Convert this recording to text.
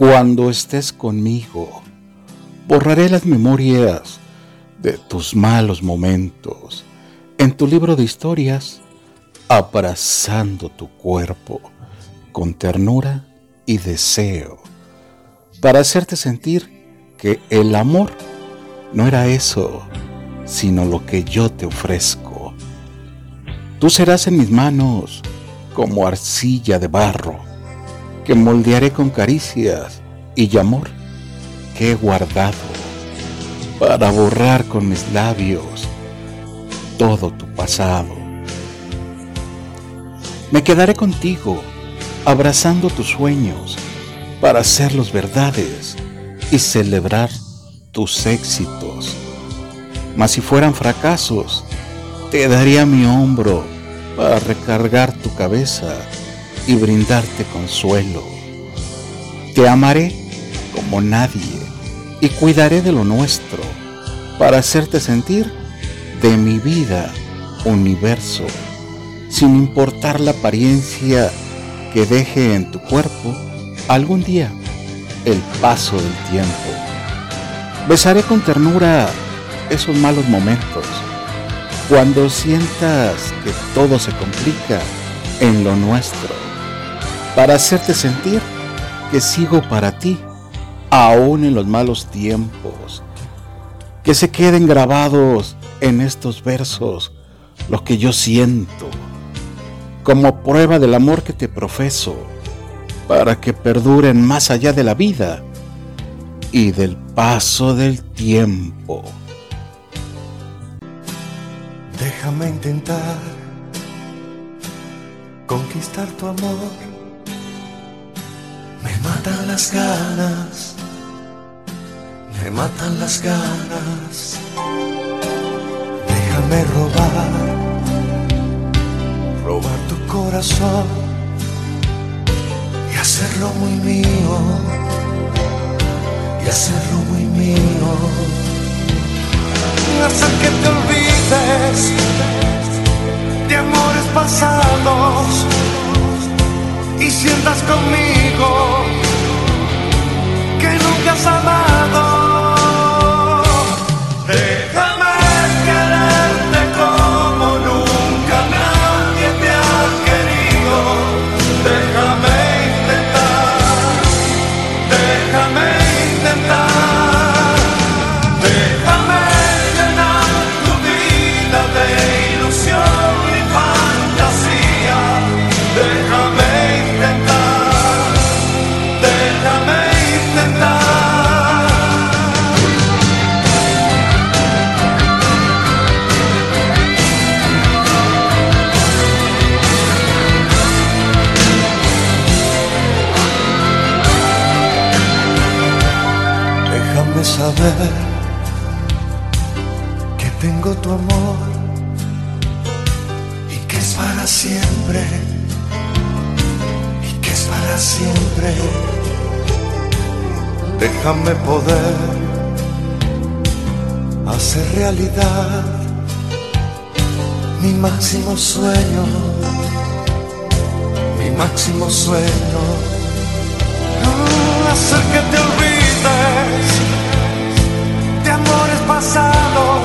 Cuando estés conmigo, borraré las memorias de tus malos momentos en tu libro de historias, abrazando tu cuerpo con ternura y deseo, para hacerte sentir que el amor no era eso, sino lo que yo te ofrezco. Tú serás en mis manos como arcilla de barro que moldearé con caricias y amor que he guardado para borrar con mis labios todo tu pasado. Me quedaré contigo abrazando tus sueños para hacerlos verdades y celebrar tus éxitos. Mas si fueran fracasos, te daría mi hombro para recargar tu cabeza y brindarte consuelo. Te amaré como nadie y cuidaré de lo nuestro para hacerte sentir de mi vida universo, sin importar la apariencia que deje en tu cuerpo algún día el paso del tiempo. Besaré con ternura esos malos momentos, cuando sientas que todo se complica en lo nuestro para hacerte sentir que sigo para ti, aún en los malos tiempos. Que se queden grabados en estos versos lo que yo siento, como prueba del amor que te profeso, para que perduren más allá de la vida y del paso del tiempo. Déjame intentar conquistar tu amor matan las ganas, me matan las ganas. Déjame robar, robar tu corazón y hacerlo muy mío, y hacerlo muy mío. Hasta que te olvides de amores pasados que tengo tu amor y que es para siempre, y que es para siempre. Déjame poder hacer realidad mi máximo sueño, mi máximo sueño pasado.